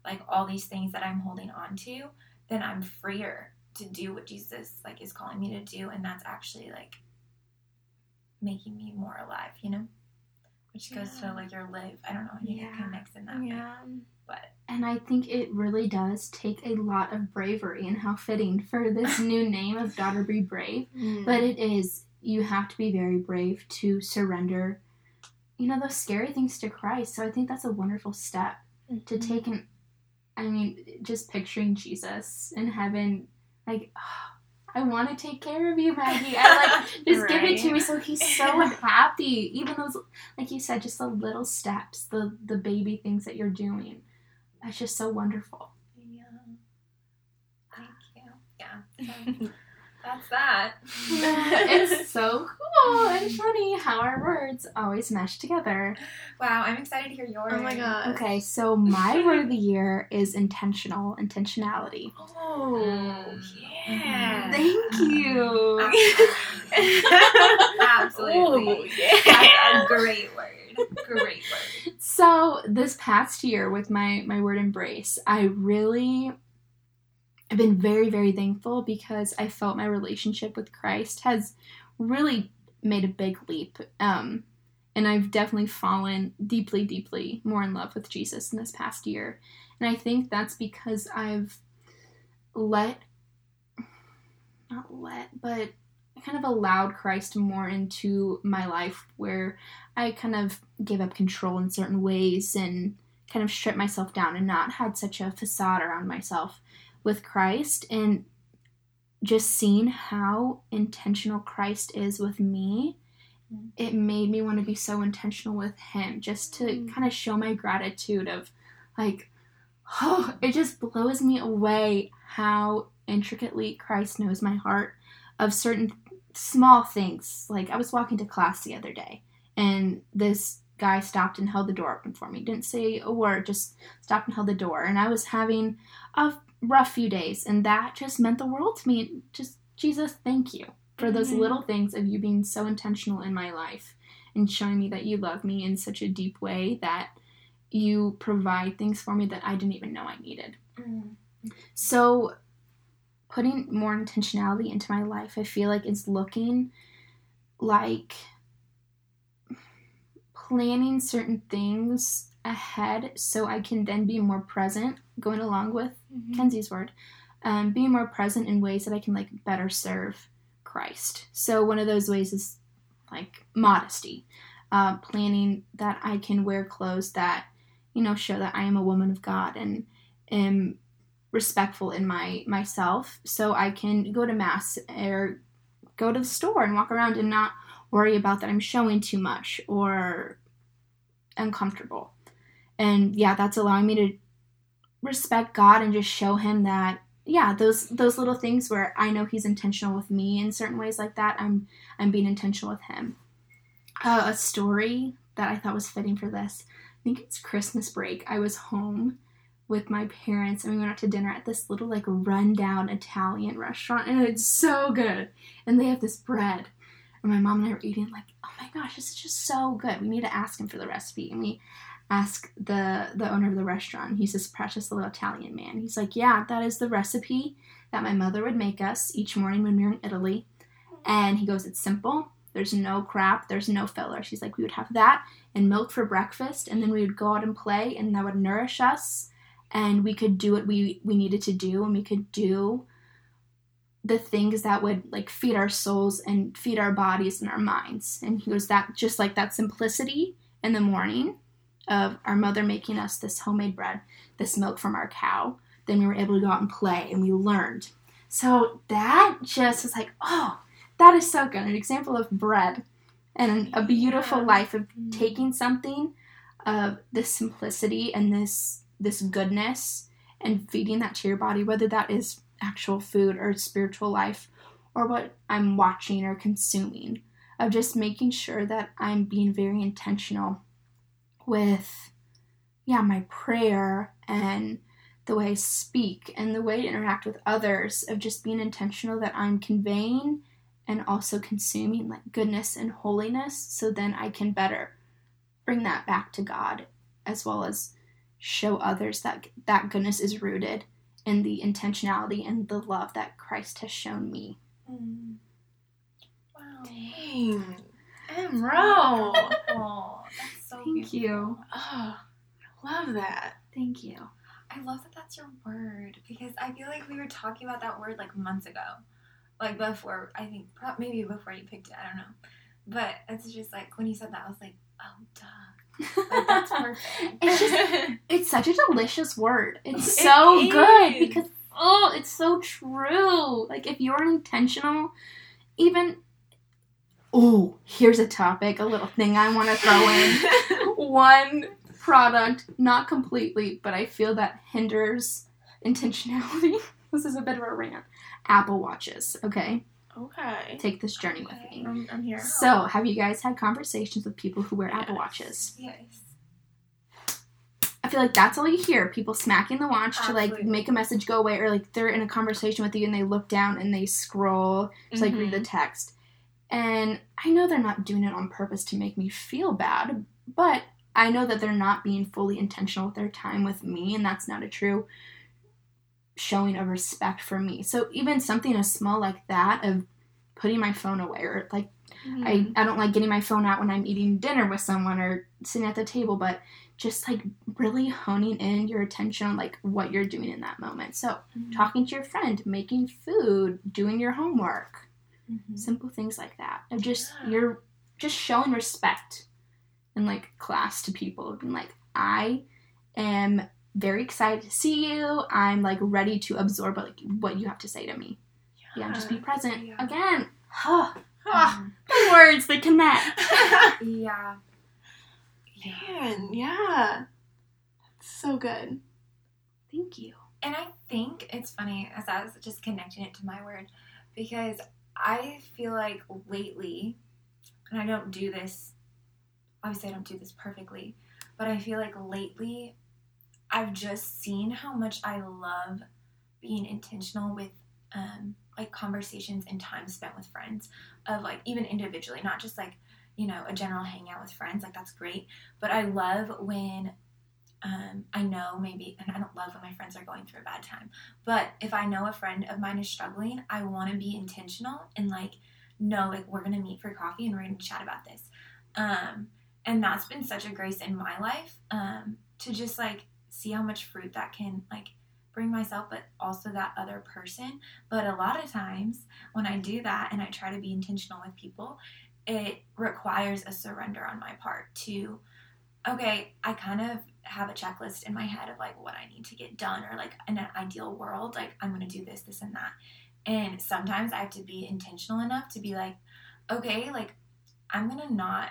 S3: like all these things that I'm holding on to, then I'm freer to do what Jesus like is calling me to do, and that's actually like making me more alive, you know. Which goes
S2: Yeah.
S3: to like your live. I don't know. I think
S1: Yeah.
S3: it connects in that way.
S2: Yeah.
S3: But
S1: And I think it really does take a lot of bravery, and how fitting for this new name of Daughter Be Brave. Mm. But it is, you have to be very brave to surrender, you know, those scary things to Christ. So I think that's a wonderful step to
S2: Mhm.
S1: take and I mean, just picturing Jesus in heaven, like, I want to take care of you, Maggie. I like, just give it to
S2: Right.
S1: me. So he's so happy. Even those, like you said, just the little steps, the, the baby things that you're doing. That's just so wonderful.
S3: yeah. Thank you. Yeah. So that's that.
S1: it's so cool and funny how our words always mesh together.
S3: wow, I'm excited to hear yours.
S2: Oh my god.
S1: Okay, so my word of the year is intentional, intentionality.
S2: Oh, mm, yeah.
S1: Thank you.
S3: Absolutely.
S2: Ooh,
S3: That's
S2: yeah.
S3: a great word. Great word.
S1: So this past year with my my word embrace, I really I've been very very thankful because I felt my relationship with Christ has really made a big leap. Um and I've definitely fallen deeply deeply more in love with Jesus in this past year. And I think that's because I've let not let, but kind of allowed Christ more into my life where I kind of gave up control in certain ways and kind of stripped myself down and not had such a facade around myself with Christ and just seeing how intentional Christ is with me
S3: Mm.
S1: it made me want to be so intentional with him just to
S2: Mm.
S1: kind of show my gratitude of like oh it just blows me away how intricately Christ knows my heart of certain small things like I was walking to class the other day and this guy stopped and held the door open for me. Didn't say a word, just stopped and held the door. And I was having a rough few days, and that just meant the world to me. Just, Jesus, thank you for those
S2: Mhm.
S1: little things of you being so intentional in my life and showing me that you love me in such a deep way that you provide things for me that I didn't even know I needed.
S3: Mm.
S1: So, putting more intentionality into my life. I feel like it's looking like planning certain things ahead so I can then be more present, going along with
S2: Mhm.
S1: Kenzie's word, um, being more present in ways that I can like better serve Christ. So one of those ways is like modesty, uh, planning that I can wear clothes that you know show that I am a woman of God and am respectful in my myself, so I can go to mass or go to the store and walk around and not worry about that I'm showing too much or uncomfortable. And yeah, that's allowing me to respect God and just show him that yeah, those those little things where I know he's intentional with me in certain ways like that, I'm I'm being intentional with him. Uh, a story that I thought was fitting for this. I think it's Christmas break. I was home with my parents and we went out to dinner at this little like rundown Italian restaurant and it's so good. And they have this bread. And my mom and I were eating like, oh my gosh, this is just so good. We need to ask him for the recipe. And we ask the the owner of the restaurant. He's this precious little Italian man. He's like, yeah, that is the recipe that my mother would make us each morning when we were in Italy. And he goes, it's simple. There's no crap. There's no filler. She's like, we would have that and milk for breakfast, and then we would go out and play, and that would nourish us, and we could do what we we needed to do, and we could do the things that would like feed our souls and feed our bodies and our minds. And he goes, that just like that simplicity in the morning of our mother making us this homemade bread, this milk from our cow. Then we were able to go out and play, and we learned. So that just is like, oh, that is so good. An example of bread and a beautiful
S2: Yeah.
S1: life of mm-hmm. taking something of this simplicity and this this goodness and feeding that to your body, whether that is actual food or spiritual life or what I'm watching or consuming, of just making sure that I'm being very intentional with yeah, my prayer and the way I speak and the way I interact with others, of just being intentional that I'm conveying and also consuming like goodness and holiness so then I can better bring that back to God as well as show others that that goodness is rooted in the intentionality and the love that Christ has shown me.
S3: Mm. Wow.
S2: Dang. Emerald.
S3: Oh, that's so
S1: Thank
S3: beautiful.
S1: you.
S2: Oh, I love that.
S1: Thank you.
S3: I love that that's your word because I feel like we were talking about that word like months ago, like before. I think maybe before you picked it. I don't know, but it's just like when you said that, I was like, oh, duh. Like, that's perfect.
S1: It's just it's such a delicious word. It's
S2: It
S1: so good because oh, it's so true. Like if you're intentional, even oh, here's a topic, a little thing I want to throw in. One product, not completely, but I feel that hinders intentionality. this is a bit of a rant. Apple Watches, okay?
S2: okay.
S1: Take this journey with me.
S2: I'm, I'm here.
S1: So, have you guys had conversations with people who wear Apple Watches?
S3: yes.
S1: I feel like that's all you hear people smacking the watch to like make a message go away, or like they're in a conversation with you and they look down and they scroll to like read the mm-hmm. text. And I know they're not doing it on purpose to make me feel bad, but I know that they're not being fully intentional with their time with me, and that's not a true showing of respect for me. So even something as small like that of putting my phone away or like
S2: Mm-hmm.
S1: I, I don't like getting my phone out when I'm eating dinner with someone or sitting at the table, but just like really honing in your attention on like what you're doing in that moment. So
S2: Mhm.
S1: talking to your friend, making food, doing your homework,
S3: Mhm.
S1: simple things like that. Of just
S2: Yeah.
S1: you're just showing respect in like class to people, and like, I am very excited to see you. I'm like ready to absorb like what you have to say to me. Yeah, just be present.
S2: Yeah.
S1: Again, huh,
S2: Ah.
S1: the words they connect.
S3: Yeah. Yeah.
S2: Man, yeah. That's so good.
S1: Thank you.
S3: And I think it's funny as I was just connecting it to my word because I feel like lately, and I don't do this, obviously, I don't do this perfectly, but I feel like lately I've just seen how much I love being intentional with um, like conversations and time spent with friends, of like even individually, not just like, you know, a general hangout with friends, like that's great, but I love when um, I know maybe, and I don't love when my friends are going through a bad time, but if I know a friend of mine is struggling, I want to be intentional and like, no, like we're gonna meet for coffee and we're gonna chat about this. Um, and that's been such a grace in my life um, to just like see how much fruit that can like bring myself, but also that other person. But a lot of times when I do that and I try to be intentional with people, it requires a surrender on my part to, okay, I kind of have a checklist in my head of like what I need to get done or like in an ideal world, like I'm gonna do this, this, and that. And sometimes I have to be intentional enough to be like, okay, like I'm gonna not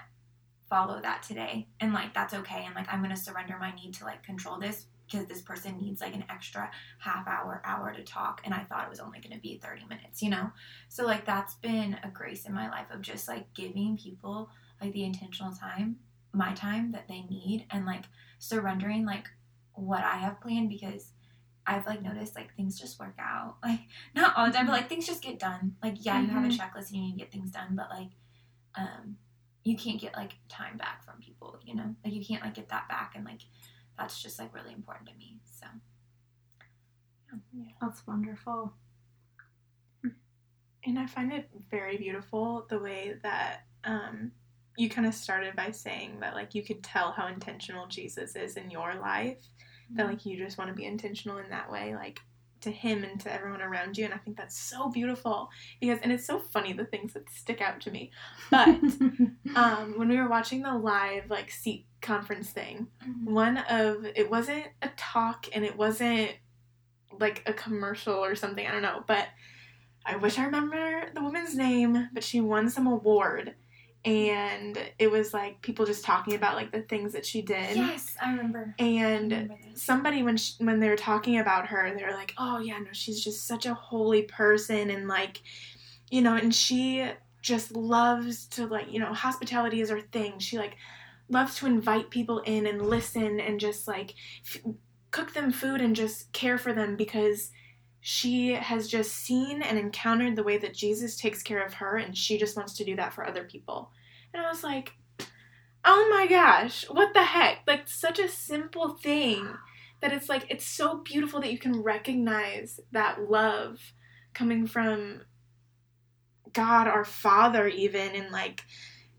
S3: follow that today and like that's okay and like i'm gonna surrender my need to like control this because this person needs like an extra half hour hour to talk and i thought it was only to be 30 minutes you know so like that's been a grace in my life of just like giving people like the intentional time my time that they need and like surrendering like what i have planned because I've like noticed like things just work out. Like not all the time, but like things just get done. Like yeah, you have a
S1: Mhm.
S3: checklist and you need to get things done, but like um you can't get like time back from people, you know? Like you can't like get that back and like that's just like really important to me. So
S1: That's wonderful.
S2: And I find it very beautiful the way that um, you kind of started by saying that like you could tell how intentional Jesus is in your life. That like you just want to be intentional in that way, like to him and to everyone around you. And I think that's so beautiful because and it's so funny the things that stick out to me. But um, when we were watching the live like SEEK conference thing, one of it wasn't a talk and it wasn't like a commercial or something i don't know but i wish i remember the woman's name but she won some award Mm-hmm. and it was like people just talking about like the things that she did.
S3: Yes, I remember. I
S2: and
S3: remember
S2: somebody when she, when they were talking about her they were like oh yeah no she's just such a holy person and like you know and she just loves to like you know hospitality is her thing. She like loves to invite people in and listen and just like f- cook them food and just care for them because she has just seen and encountered the way that Jesus takes care of her and she just wants to do that for other people. And I was like, "Oh my gosh, what the heck? Like such a simple thing that it's like it's so beautiful that you can recognize that love coming from God our Father even and like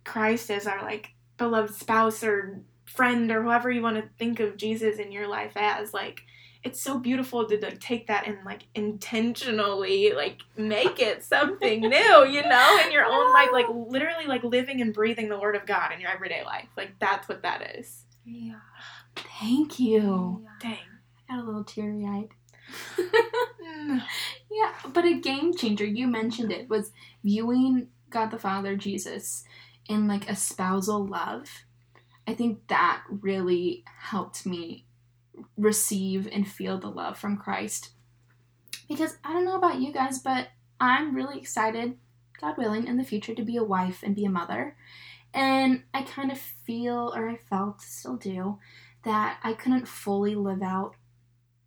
S2: Christ as our like beloved spouse or friend or whoever you want to think of Jesus in your life as like it's so beautiful to like take that and like intentionally like make it something new you know in your own life like literally like living and breathing the word of God in your everyday life like that's what that is
S3: Yeah.
S1: Thank you.
S3: Yeah.
S2: dang
S1: I got a little teary eyed. Yeah, but a game changer, you mentioned it, was viewing God the Father, Jesus, in like a spousal love. I think that really helped me receive and feel the love from Christ. Because I don't know about you guys, but I'm really excited, God willing, in the future to be a wife and be a mother. And I kind of feel, or I felt, still do, that I couldn't fully live out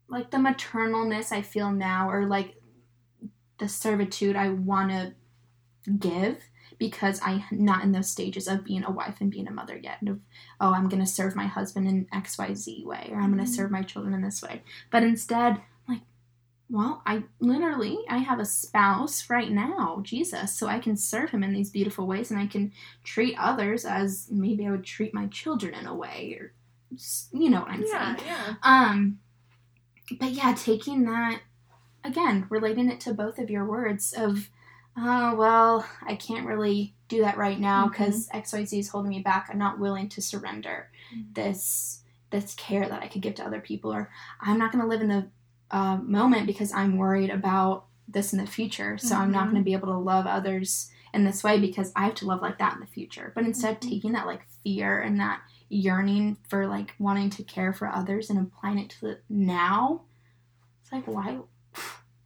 S1: like the maternalness I feel now, or like the servitude I want to give because I'm not in those stages of being a wife and being a mother yet. Of, oh, I'm going to serve my husband in XYZ way, or I'm going to serve my children in this way. But instead, like, well, I literally I have a spouse right now, Jesus, so I can serve him in these beautiful ways, and I can treat others as maybe I would treat my children in a way, or you know what I'm saying.
S2: yeah yeah
S1: Um, but yeah, taking that again, relating it to both of your words of, oh well, I can't really do that right now because XYZ is holding me back. I'm not willing to surrender
S3: Mhm.
S1: this this care that I could give to other people, or I'm not going to live in the uh, moment because I'm worried about this in the future. So I'm not going to be able to love others in this way because I have to love like that in the future. But instead,
S3: Mhm.
S1: taking that like fear and that yearning for like wanting to care for others and applying it to the now, it's like why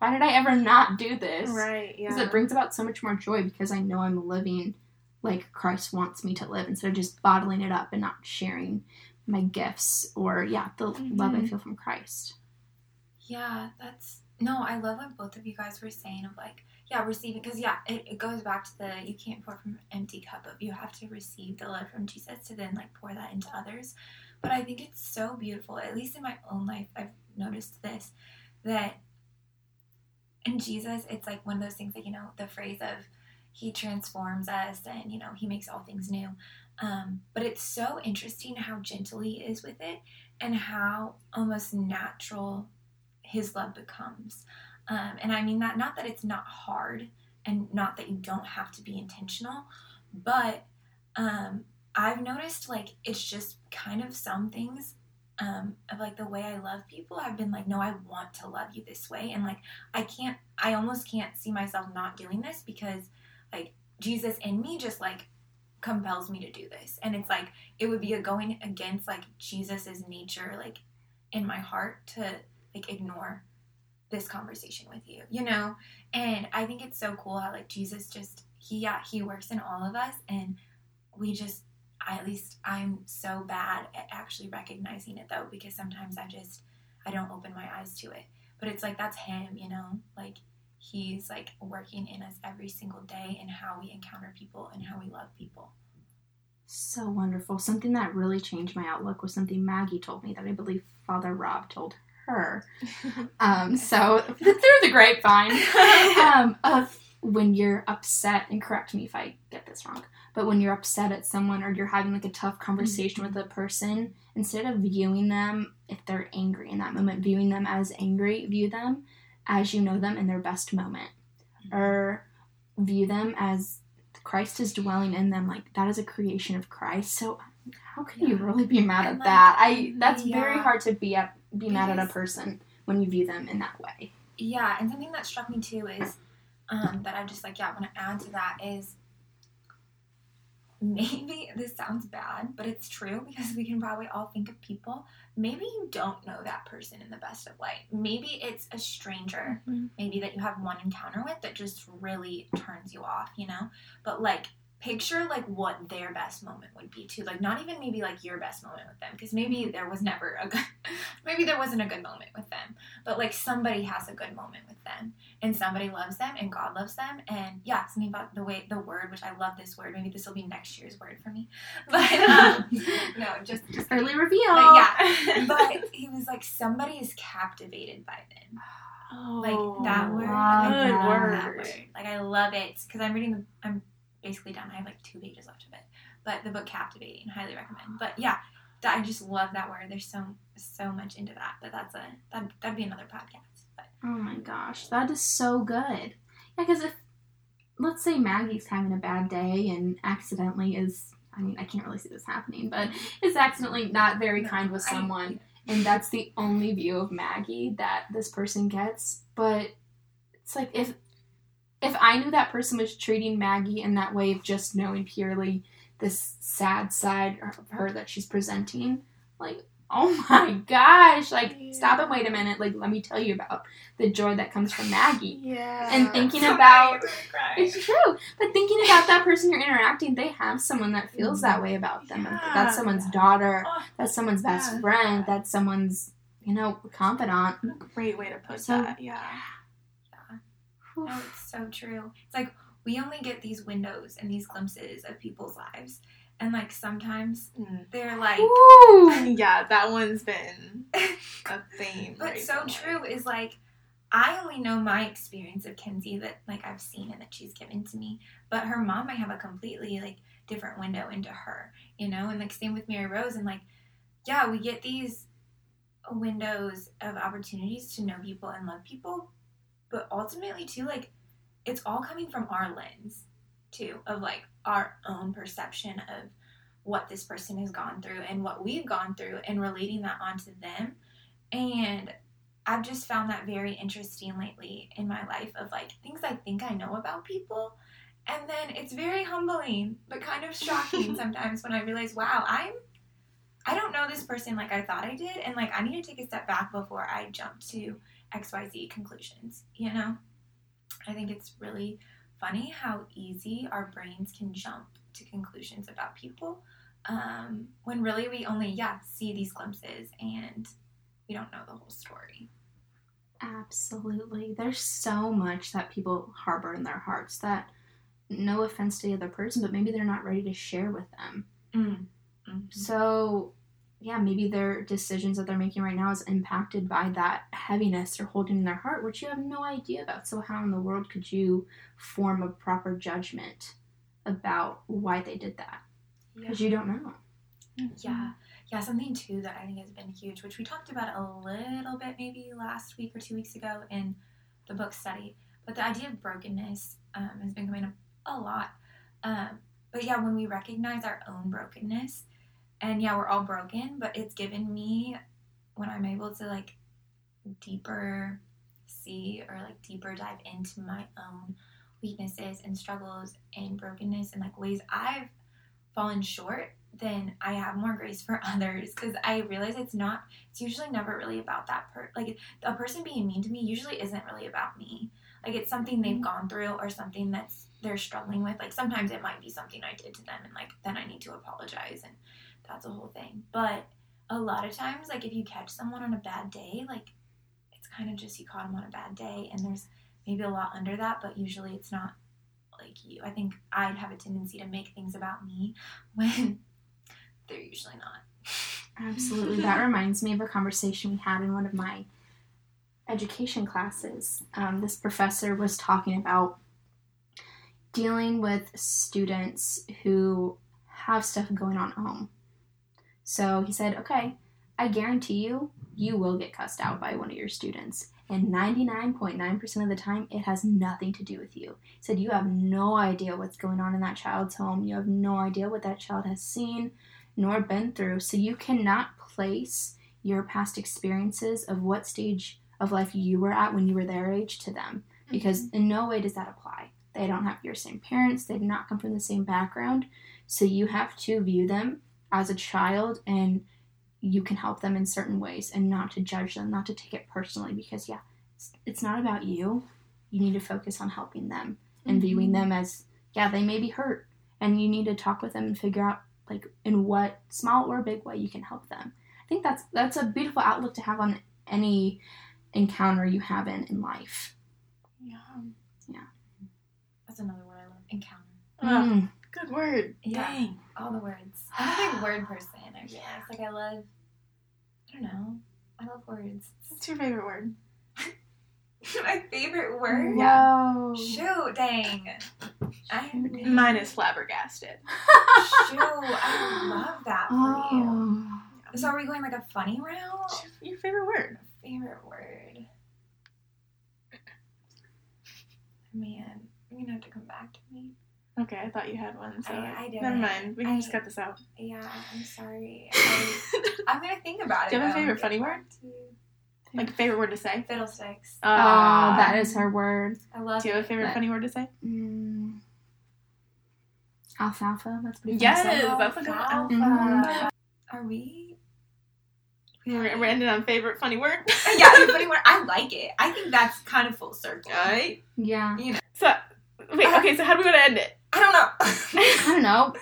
S1: why did I ever not do this?
S2: right yeah.
S1: Because it brings about so much more joy because I know I'm living like Christ wants me to live instead of just bottling it up and not sharing my gifts or yeah, the love I
S2: Mhm.
S1: feel from Christ.
S3: Yeah, that's no. I love what both of you guys were saying of like, yeah, receiving because yeah, it, it goes back to the you can't pour from an empty cup of you have to receive the love from Jesus to then like pour that into others. But I think it's so beautiful, at least in my own life, I've noticed this, that in Jesus, it's like one of those things that, you know, the phrase of he transforms us and, you know, he makes all things new. Um, but it's so interesting how gentle he is with it and how almost natural his love becomes. Um, and I mean that not that it's not hard and not that you don't have to be intentional, but um, I've noticed like it's just kind of some things um, of like the way I love people. I've been like, no, I want to love you this way, and like I can't, I almost can't see myself not doing this because like Jesus in me just like compels me to do this, and it's like it would be a going against like Jesus's nature, like in my heart to like ignore this conversation with you, you know? And I think it's so cool how like Jesus just he yeah, he works in all of us and we just at least I'm so bad at actually recognizing it though because sometimes I just I don't open my eyes to it. But it's like that's him, you know? Like he's like working in us every single day and how we encounter people and how we love people.
S1: So wonderful. Something that really changed my outlook was something Maggie told me that I believe Father Rob told her. Um, so through the grapevine, um, of when you're upset, and correct me if I get this wrong, but when you're upset at someone or you're having like a tough conversation with a person, instead of viewing them if they're angry in that moment, viewing them as angry, view them as you know them in their best moment, or view them as Christ is dwelling in them. Like that is a creation of Christ. So how can you really be mad
S3: And,
S1: at
S3: like,
S1: that? I that's very hard to be at be mad at a person when you view them in that way.
S3: Yeah, and something that struck me too is um, that I just like, yeah, want to add to that is maybe this sounds bad, but it's true because we can probably all think of people. Maybe you don't know that person in the best of light. Maybe it's a stranger,
S2: Mhm.
S3: maybe that you have one encounter with that just really turns you off, you know? But like, picture like what their best moment would be too like not even maybe like your best moment with them because maybe there was never a good maybe there wasn't a good moment with them but like somebody has a good moment with them and somebody loves them and god loves them and yeah something about the way the word which i love this word maybe this will be next year's word for me but um, no just, just
S1: Early reveal.
S3: but yeah but he was like somebody is captivated by them oh, like that word
S1: wow.
S3: I
S2: Good
S3: love
S2: word.
S3: that word. like i love it because i'm reading the i'm basically done. I have like two pages left of it but the book captivating highly recommend. But yeah that, i just love that word. There's so so much into that but that's a that, that'd be another podcast but
S1: Oh my gosh, that is so good. Yeah, because if let's say Maggie's having a bad day and accidentally is I mean, I can't really see this happening, but is accidentally not very
S3: No,
S1: kind with
S3: I-
S1: someone and that's the only view of Maggie that this person gets, but it's like if if I knew that person was treating Maggie in that way of just knowing purely this sad side of her that she's presenting, like, oh my gosh, like, stop and wait a minute, like, let me tell you about the joy that comes from Maggie.
S2: Yeah.
S1: And thinking about-
S3: now you're gonna cry.
S1: It's true, but thinking about that person you're interacting, they have someone that feels that way about them.
S2: Yeah.
S1: That's someone's daughter,
S3: Oh,
S1: that's someone's best
S2: Yeah.
S1: friend, that's someone's, you know, confidant.
S2: Great way to put
S1: So-
S2: that. Yeah.
S3: No, it's so true. It's like we only get these windows and these glimpses of people's lives, and like sometimes
S2: Mm.
S3: they're like,
S1: Ooh.
S2: Yeah, that one's been a theme.
S3: but so true is like I only know my experience of Kenzie that like I've seen and that she's given to me, but her mom might have a completely like different window into her, you know, and like same with Mary Rose and like yeah, we get these windows of opportunities to know people and love people, but ultimately too like it's all coming from our lens too of like our own perception of what this person has gone through and what we've gone through and relating that onto them and I've just found that very interesting lately in my life of like things I think I know about people. And then it's very humbling, but kind of shocking sometimes when I realize, wow, I'm I don't know this person like I thought I did and like I need to take a step back before I jump to XYZ conclusions, you know? I think it's really funny how easy our brains can jump to conclusions about people. Um, when really we only, yeah, see these glimpses and we don't know the whole story.
S1: Absolutely. There's so much that people harbor in their hearts that, no offense to the other person, but maybe they're not ready to share with them.
S3: Mm. Mhm.
S1: So, yeah, maybe their decisions that they're making right now is impacted by that heaviness they're holding in their heart, which you have no idea about. So, how in the world could you form a proper judgment about why they did that? Because you don't know.
S3: Yeah. Yeah, something too that I think has been huge, which we talked about a little bit maybe last week or two weeks ago in the book study, but the idea of brokenness um, has been coming up a lot. Um, but yeah, when we recognize our own brokenness, and yeah, we're all broken, but it's given me when I'm able to like deeper see or like deeper dive into my own weaknesses and struggles and brokenness and like ways I've fallen short then I have more grace for others because I realize it's not, it's usually never really about that per like a person being mean to me usually isn't really about me. Like it's something they've mm-hmm. gone through or something that's they're struggling with. Like sometimes it might be something I did to them and like then I need to apologize and that's a whole thing. But a lot of times, like if you catch someone on a bad day, like it's kind of just you caught them on a bad day and there's maybe a lot under that, but usually it's not like you. I think I'd have a tendency to make things about me when they're usually not.
S1: Absolutely. that reminds me of a conversation we had in one of my education classes. Um, this professor was talking about dealing with students who have stuff going on at home. So he said, Okay, I guarantee you, you will get cussed out by one of your students. And 99.9% of the time, it has nothing to do with you. He said, You have no idea what's going on in that child's home. You have no idea what that child has seen nor been through. So you cannot place your past experiences of what stage of life you were at when you were their age to them. Mm-hmm. Because in no way does that apply. They don't have your same parents, they did not come from the same background. So you have to view them as a child and you can help them in certain ways and not to judge them, not to take it personally because, yeah, it's, it's not about you. You need to focus on helping them and viewing them as, yeah, they may be hurt. And you need to talk with them and figure out like in what small or big way you can help them. I think that's that's a beautiful outlook to have on any encounter you have in, in life.
S2: Yeah. Yeah.
S3: That's another word I love. Encounter.
S1: Mm.
S2: Good word.
S3: Yeah.
S2: Dang.
S3: All the words. I'm a big word person. I realize. Like I love. I don't know. I love words.
S2: What's your favorite word?
S3: My favorite word.
S1: Whoa.
S3: Shoot, dang. I
S2: Mine is flabbergasted.
S3: Shoot, I love that for oh. you.
S1: Oh.
S3: So are we going like a funny route?
S2: What's your- your favorite word?
S3: Favorite word. Man, you're gonna have to come back to me.
S2: Okay, I thought you had one, so
S3: I- I didn't.
S2: never mind. We can
S3: I-
S2: just cut this out.
S3: Yeah, I'm sorry. I, I'm gonna think about it.
S2: Do you have a favorite funny word? like a favorite word to say?
S3: Fiddlesticks.
S1: Oh,
S2: Uh,
S1: that is her word.
S3: I love
S2: Do you have a favorite
S1: But-
S2: funny word to say?
S1: Mm. Alfalfa. That's pretty fun
S2: Yes.
S1: to
S2: that's a good one.
S3: Alfalfa.
S1: Mhm.
S3: Are we?
S2: We're, we're ending on favorite funny word.
S3: yeah, the funny word. I like it. I think that's kind of full circle.
S2: Right?
S1: Yeah. You know.
S2: So, wait, okay, so how do we want to end it?
S3: I don't know.
S1: I don't know.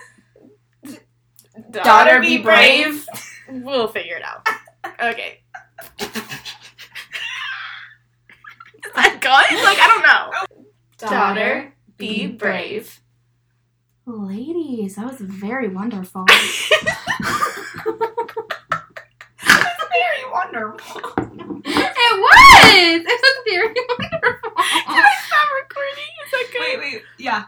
S2: Daughter,
S1: be brave.
S2: we'll figure it out. Okay. Is that good? Like, I don't know.
S1: Daughter,
S2: be brave.
S1: Ladies, that was very wonderful.
S3: Very wonderful.
S1: it was. It was very wonderful.
S2: Can I stop recording? Is that good?
S3: Wait, wait. Yeah.